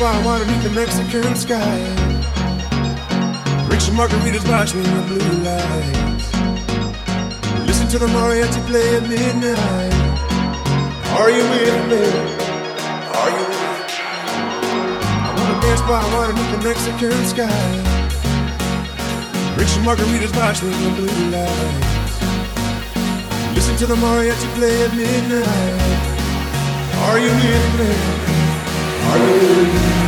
why I wanna meet the Mexican sky. Drink some margaritas, watch me in the blue lights. Listen to the mariachi play at midnight. Are you with me? Are you with me? I wanna dance by water beneath the Mexican sky. Drink some margaritas, watch me in the blue lights. Listen to the mariachi play at midnight. Are you with me? Hallelujah.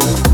We'll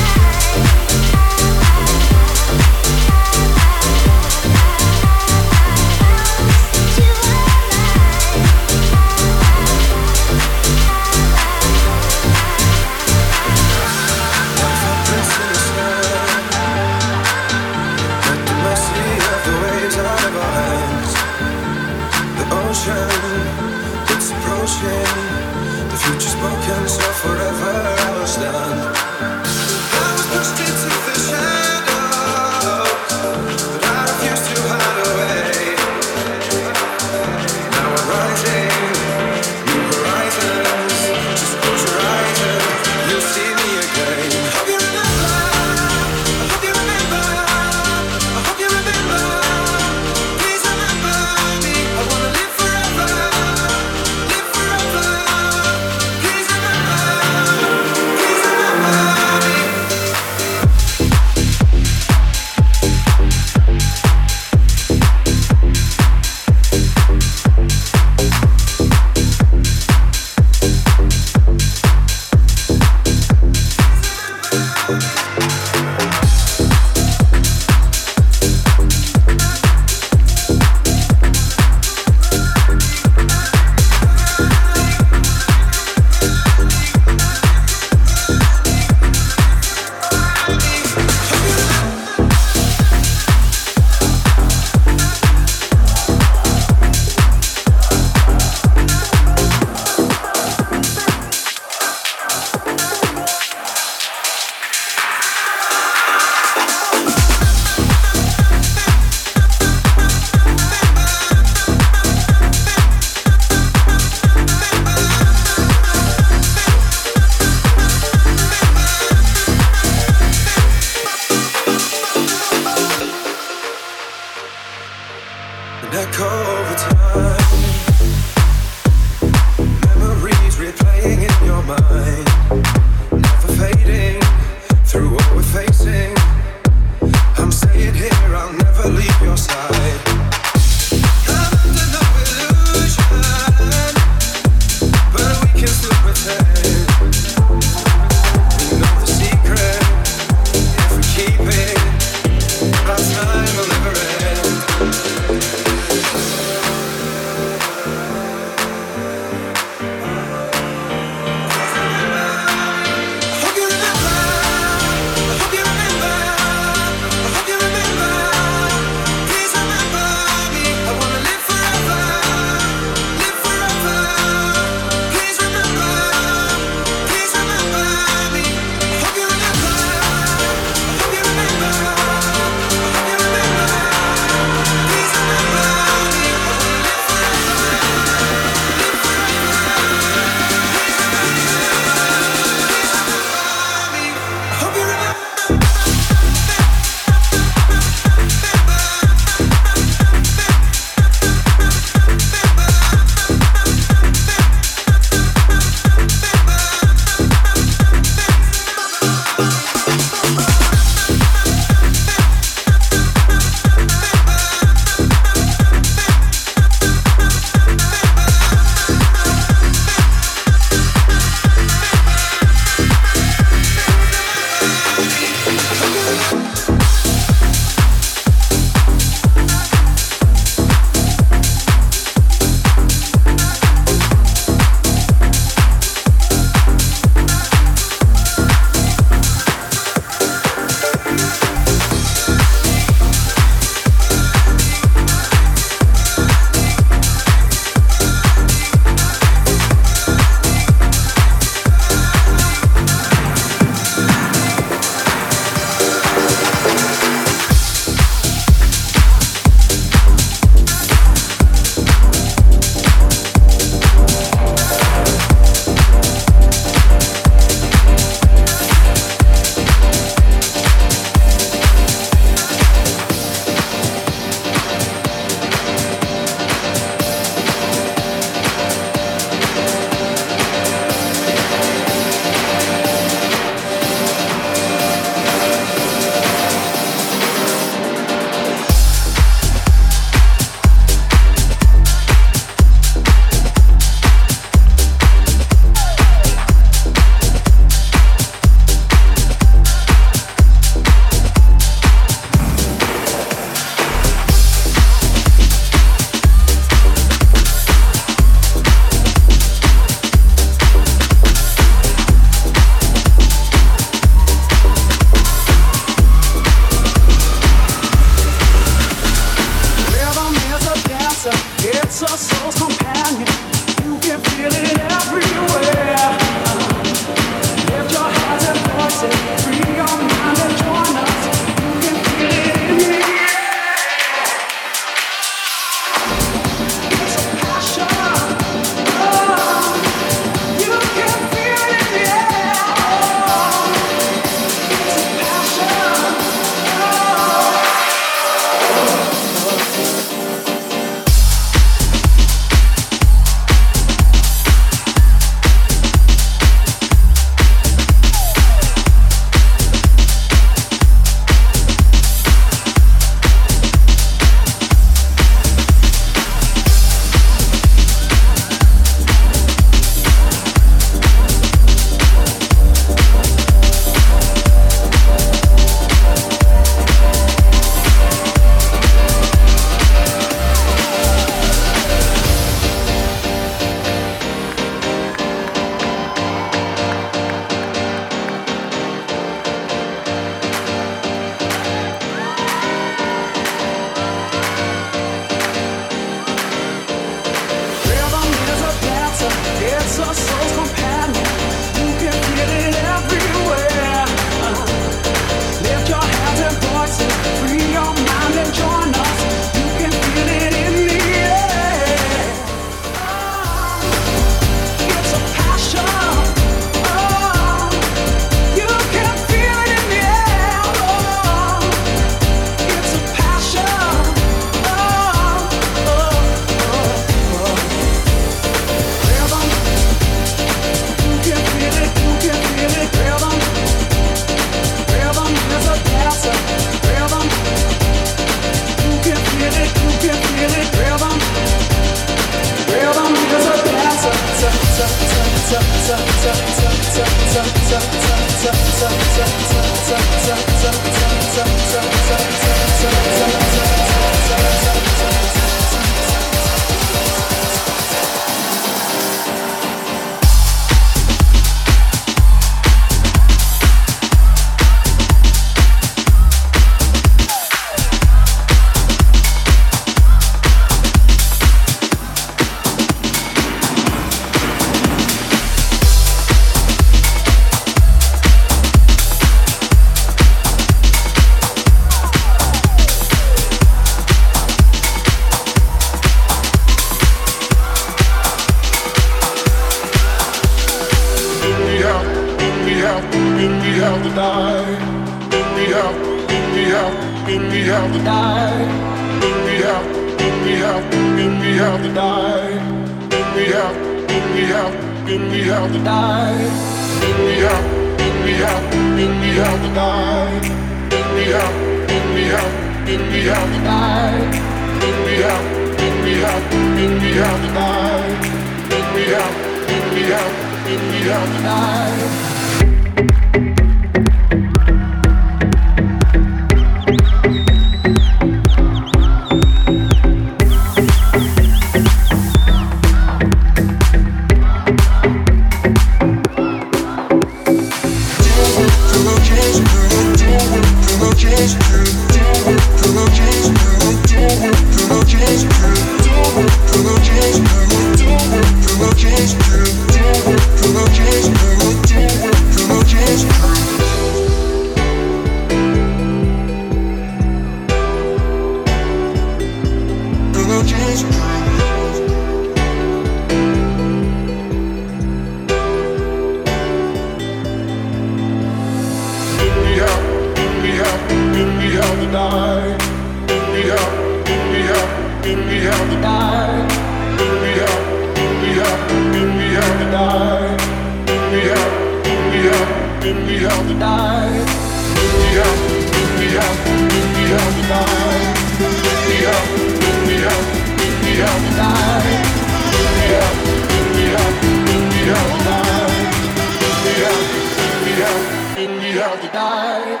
if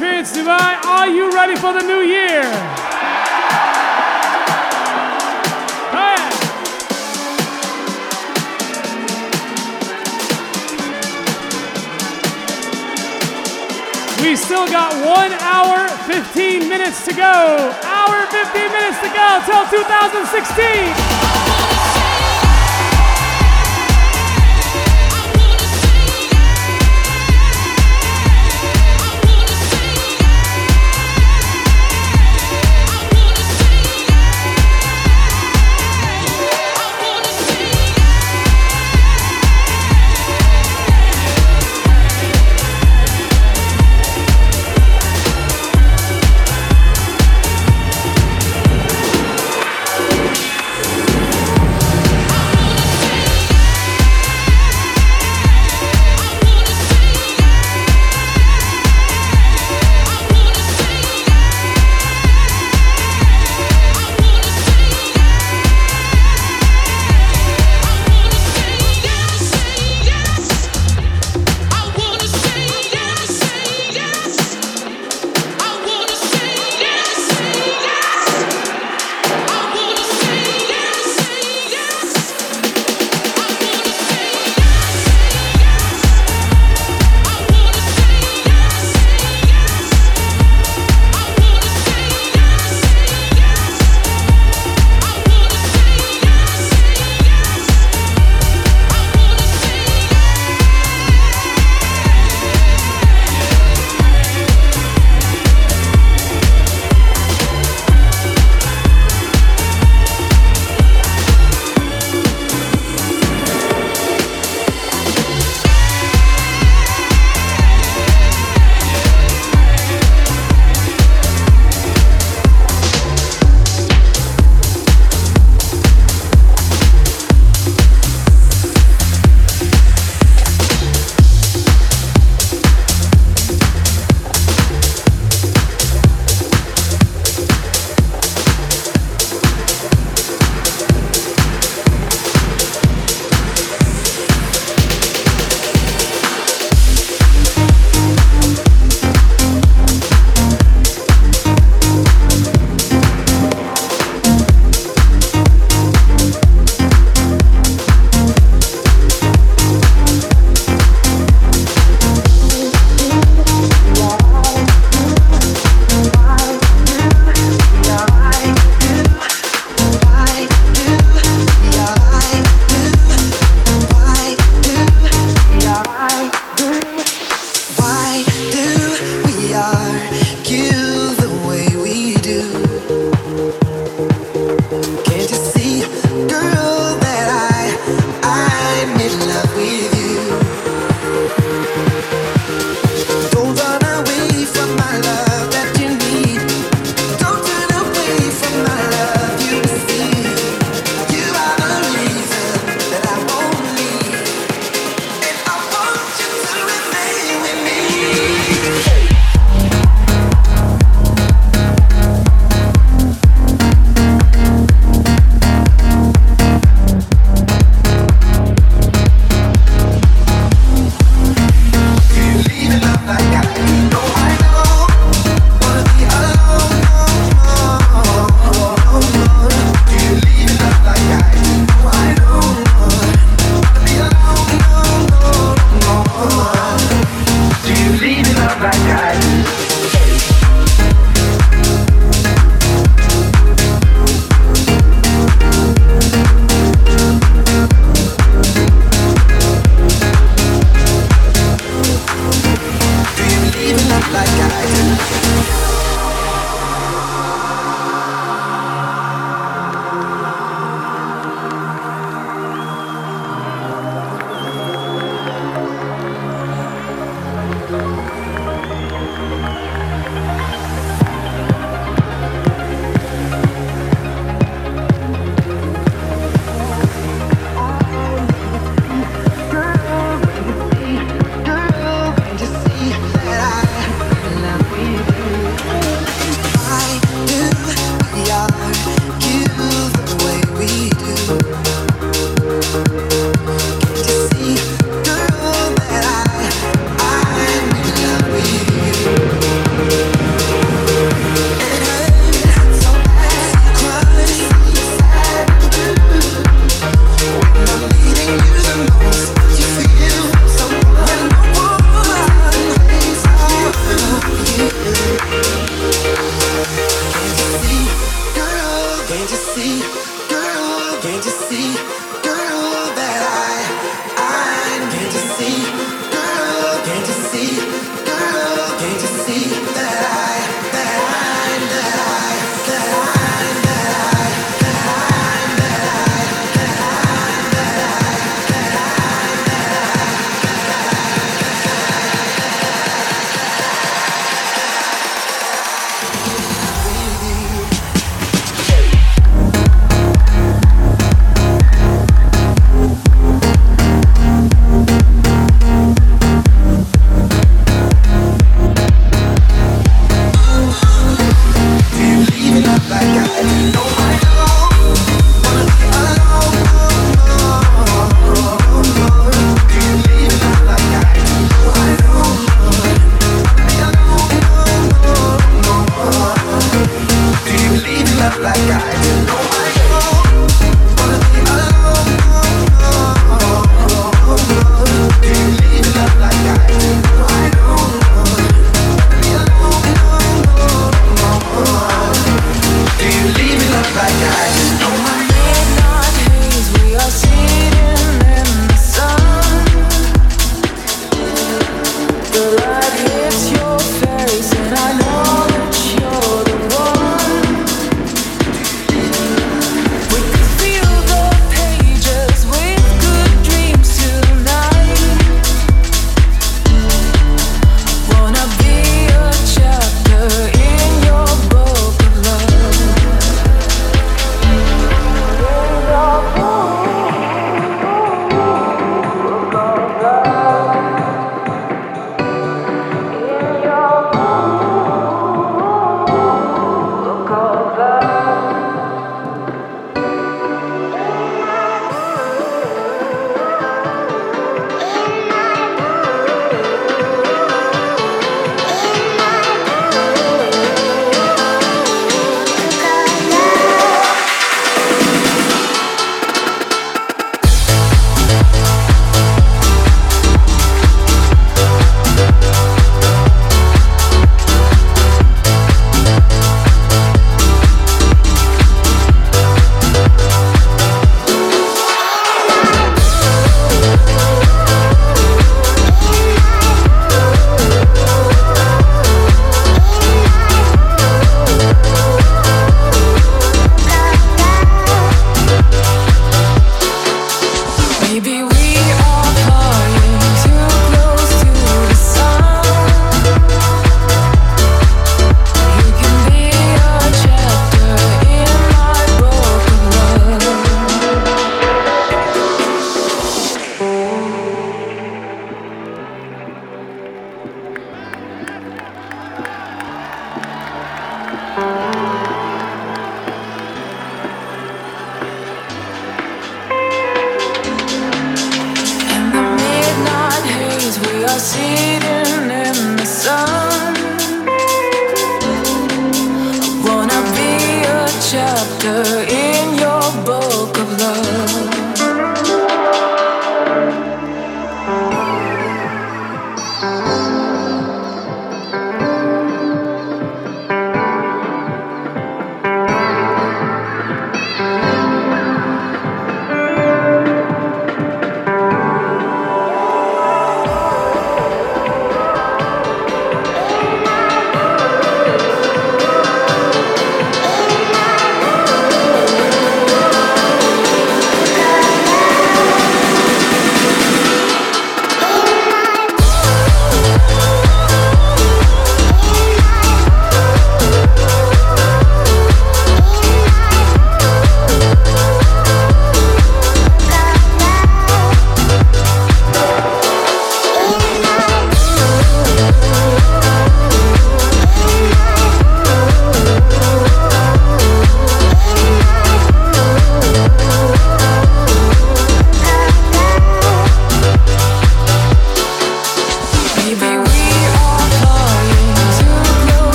Experience Dubai. Are you ready for the new year? We still got one hour, 15 minutes to go. Hour, 15 minutes to go till 2016.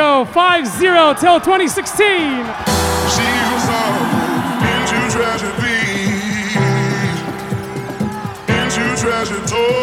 Go. 5-0 till 2016. She was all into tragedy, into tragedy.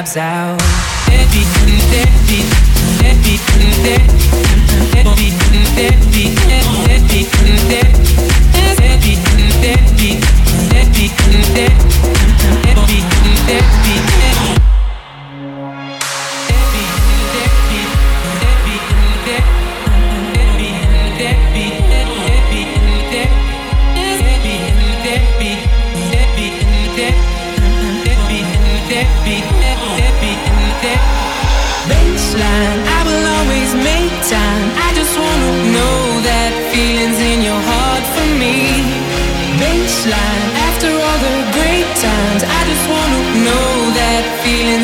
Drops out.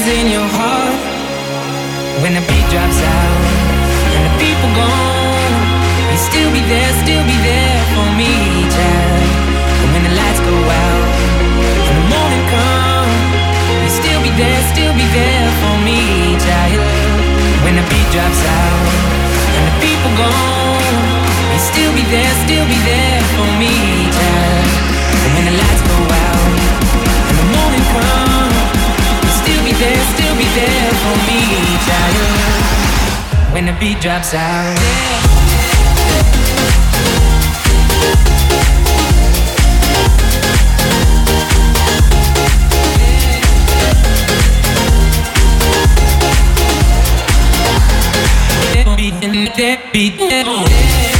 In your heart. When the beat drops out and the people gone, you still be there, still be there for me, child. And when the lights go out and the morning comes, you still be there, still be there for me, child. When the beat drops out and the people gone, you still be there, still be there for me, child. And when the lights go out and the morning comes, there, still be there for me, child. When the beat drops out. Beat in that beat. When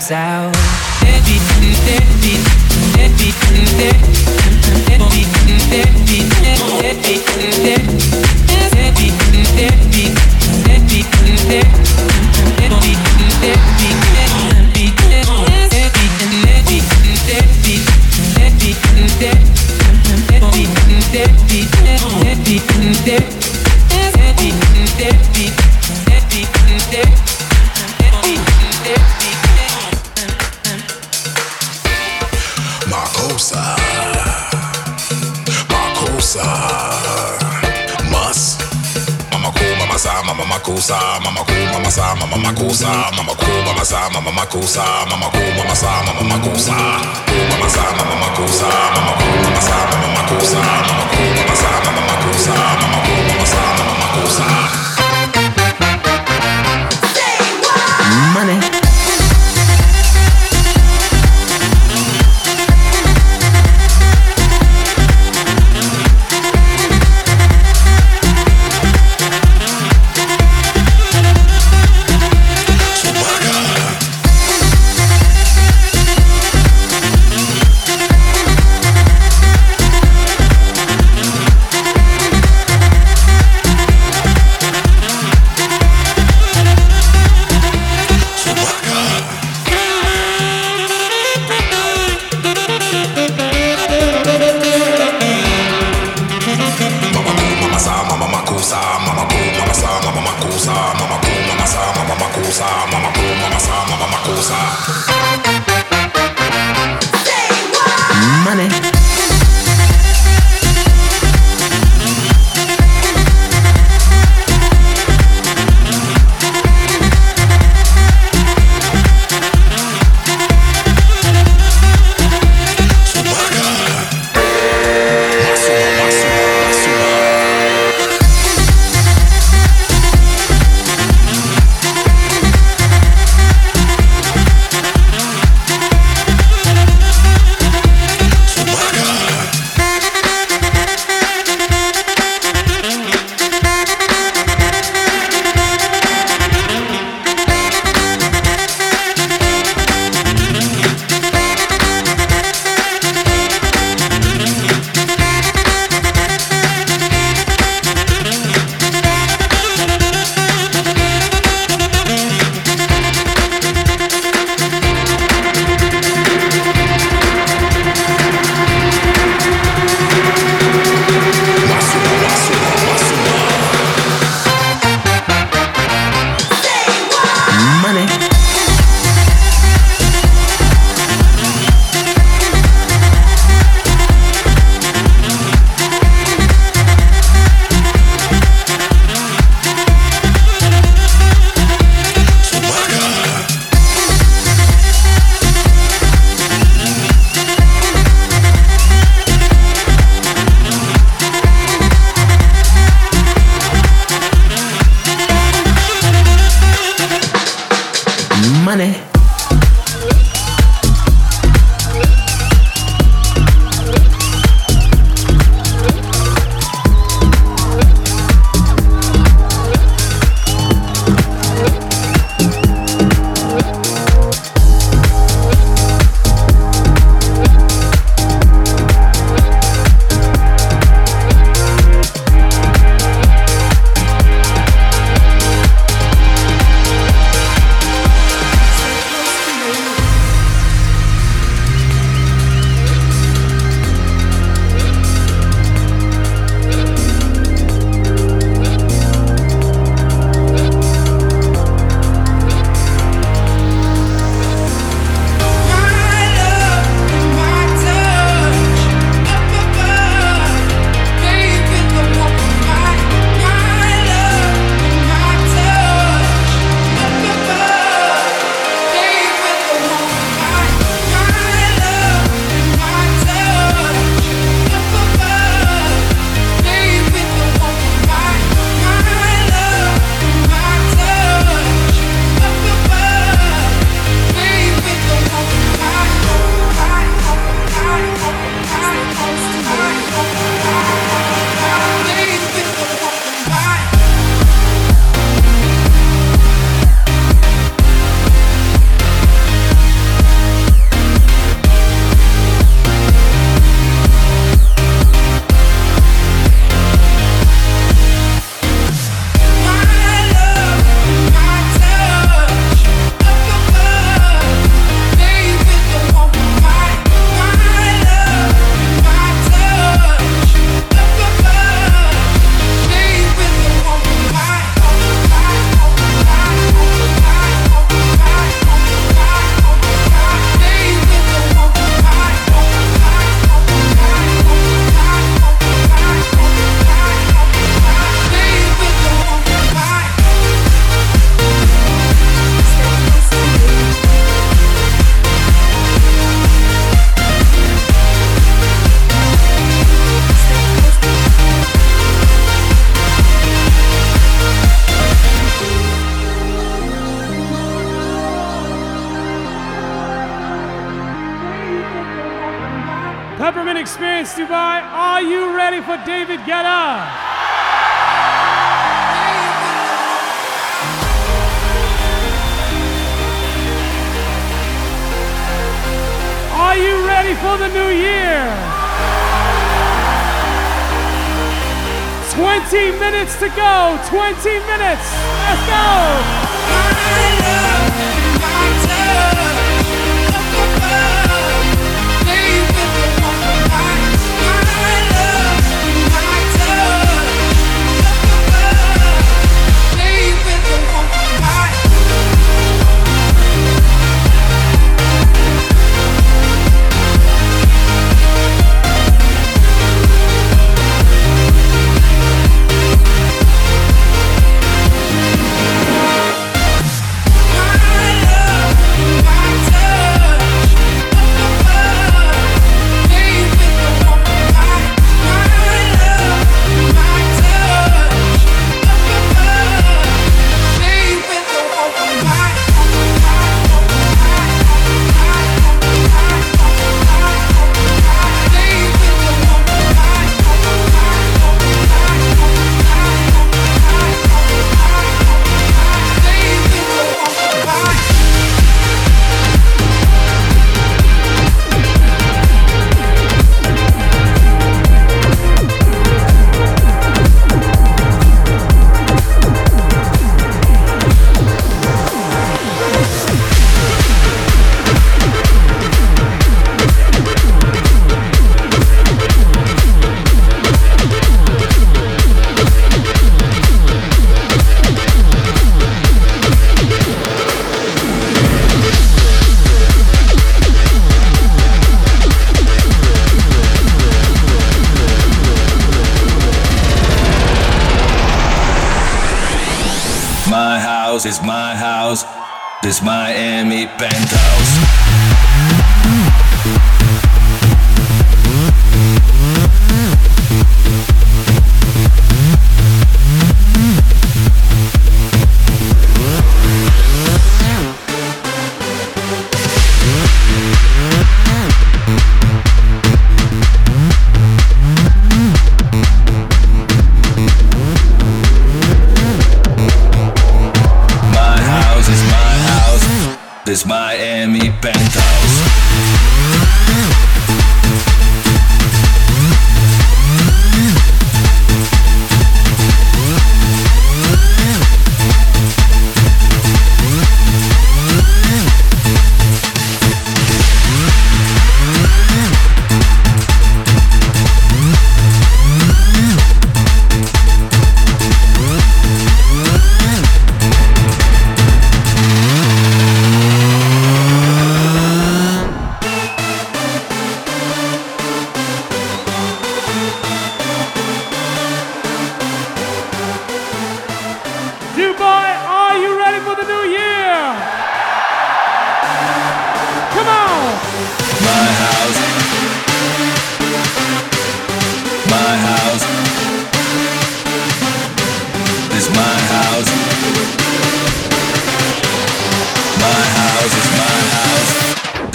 drops out. Mama makosa, mama cool, mama sa, mama mama cool, mama sa, mama makosa, mama cool, mama sa, mama makosa, cool, mama sa, mama mama cool, mama sa, mama makosa, mama cool, mama sa, mama mama cool, mama sa,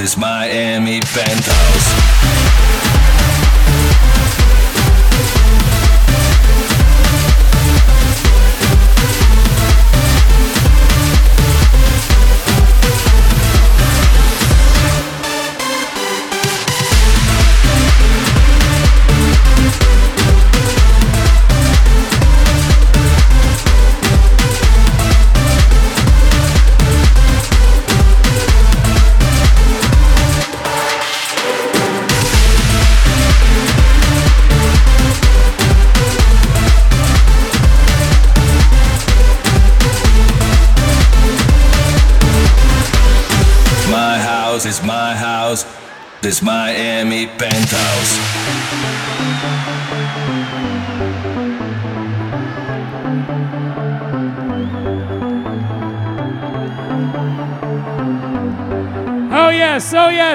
This Miami penthouse.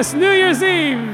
Yes, New Year's Eve!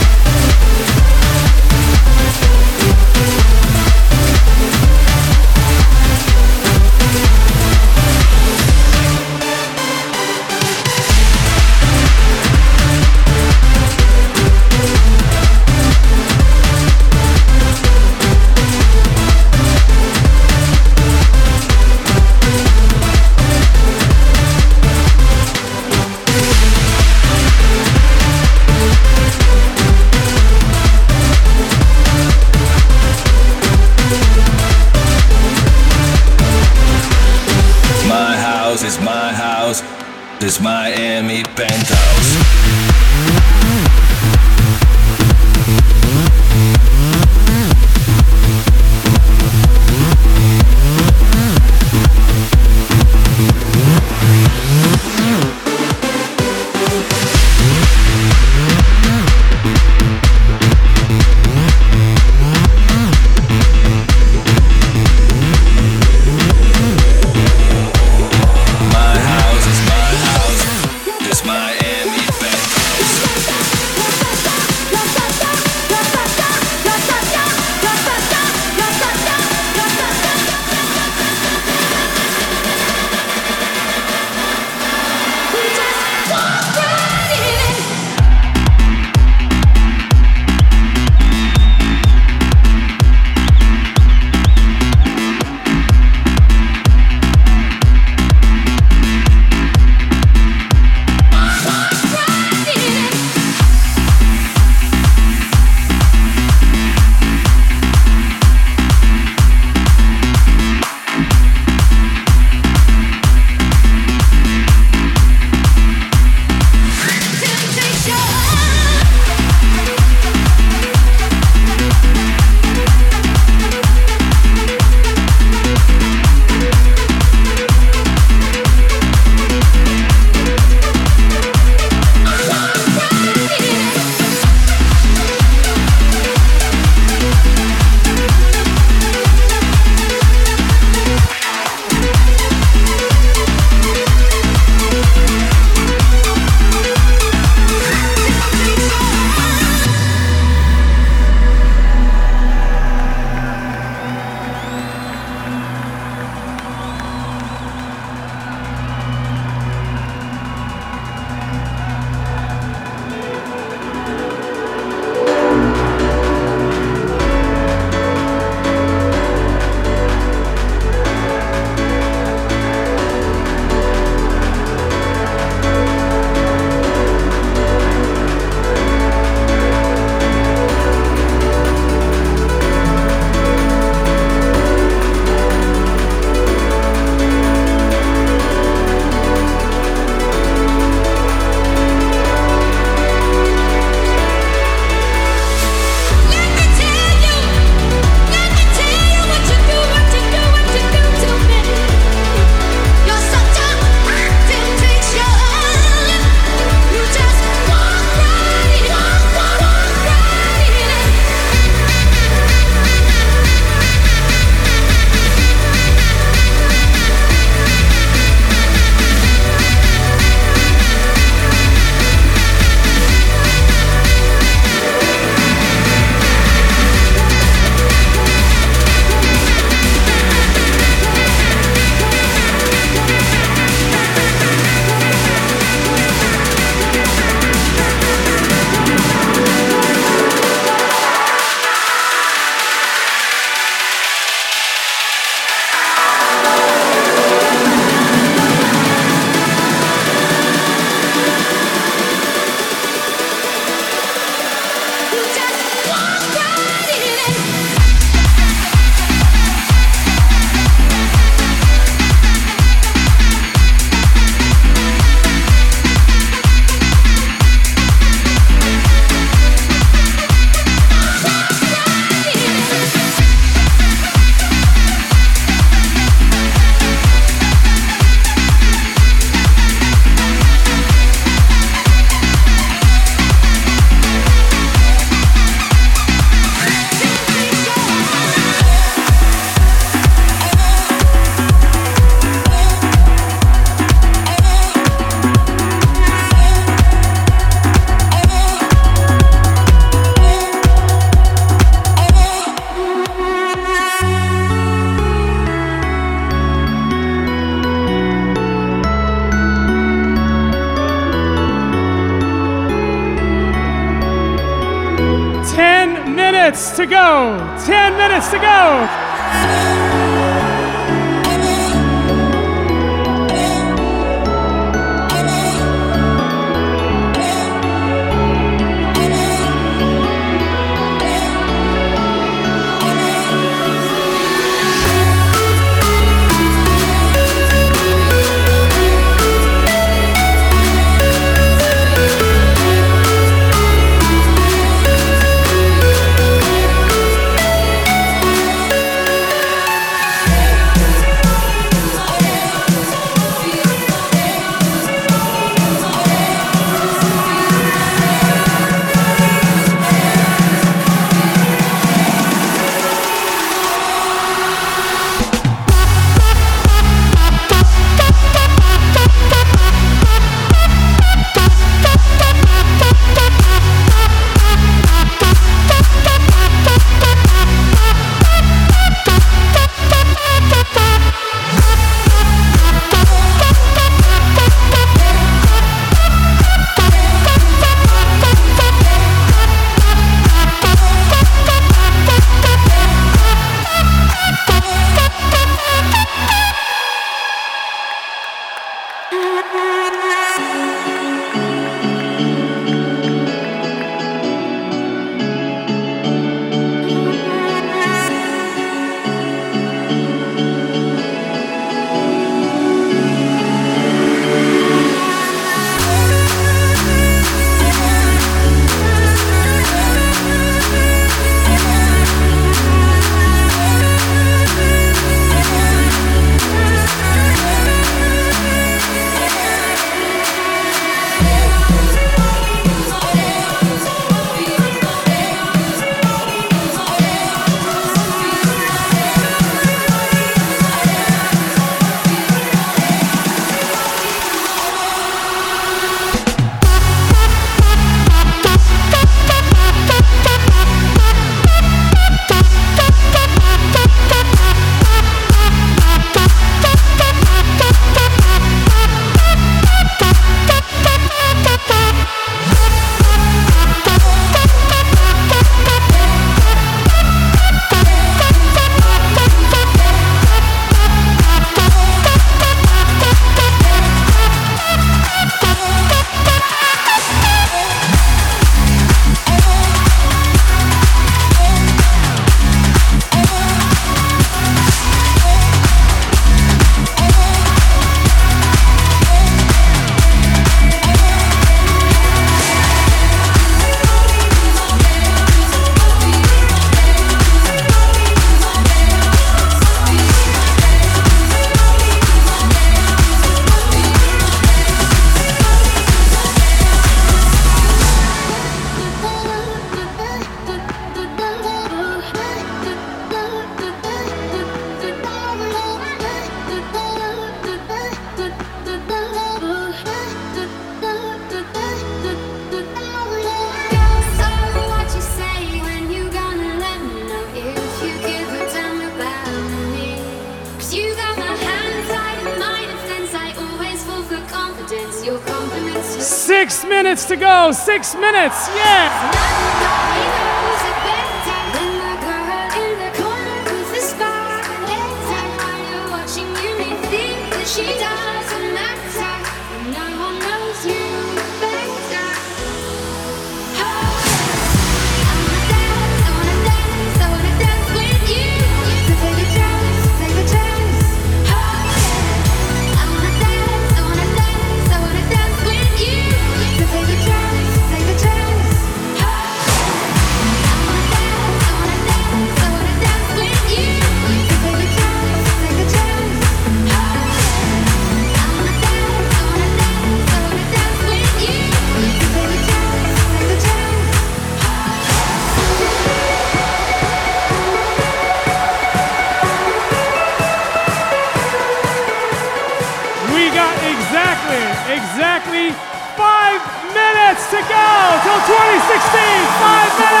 Go till 2016. Five minutes.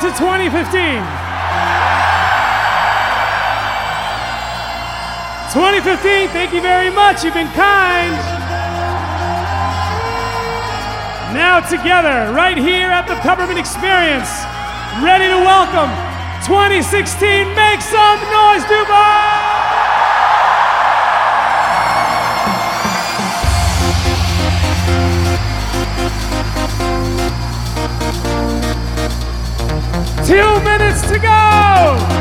to 2015. 2015, thank you very much. You've been kind. Now, together, right here at the Peppermint Experience, ready to welcome 2016. Make some noise, Dubai! Two minutes to go.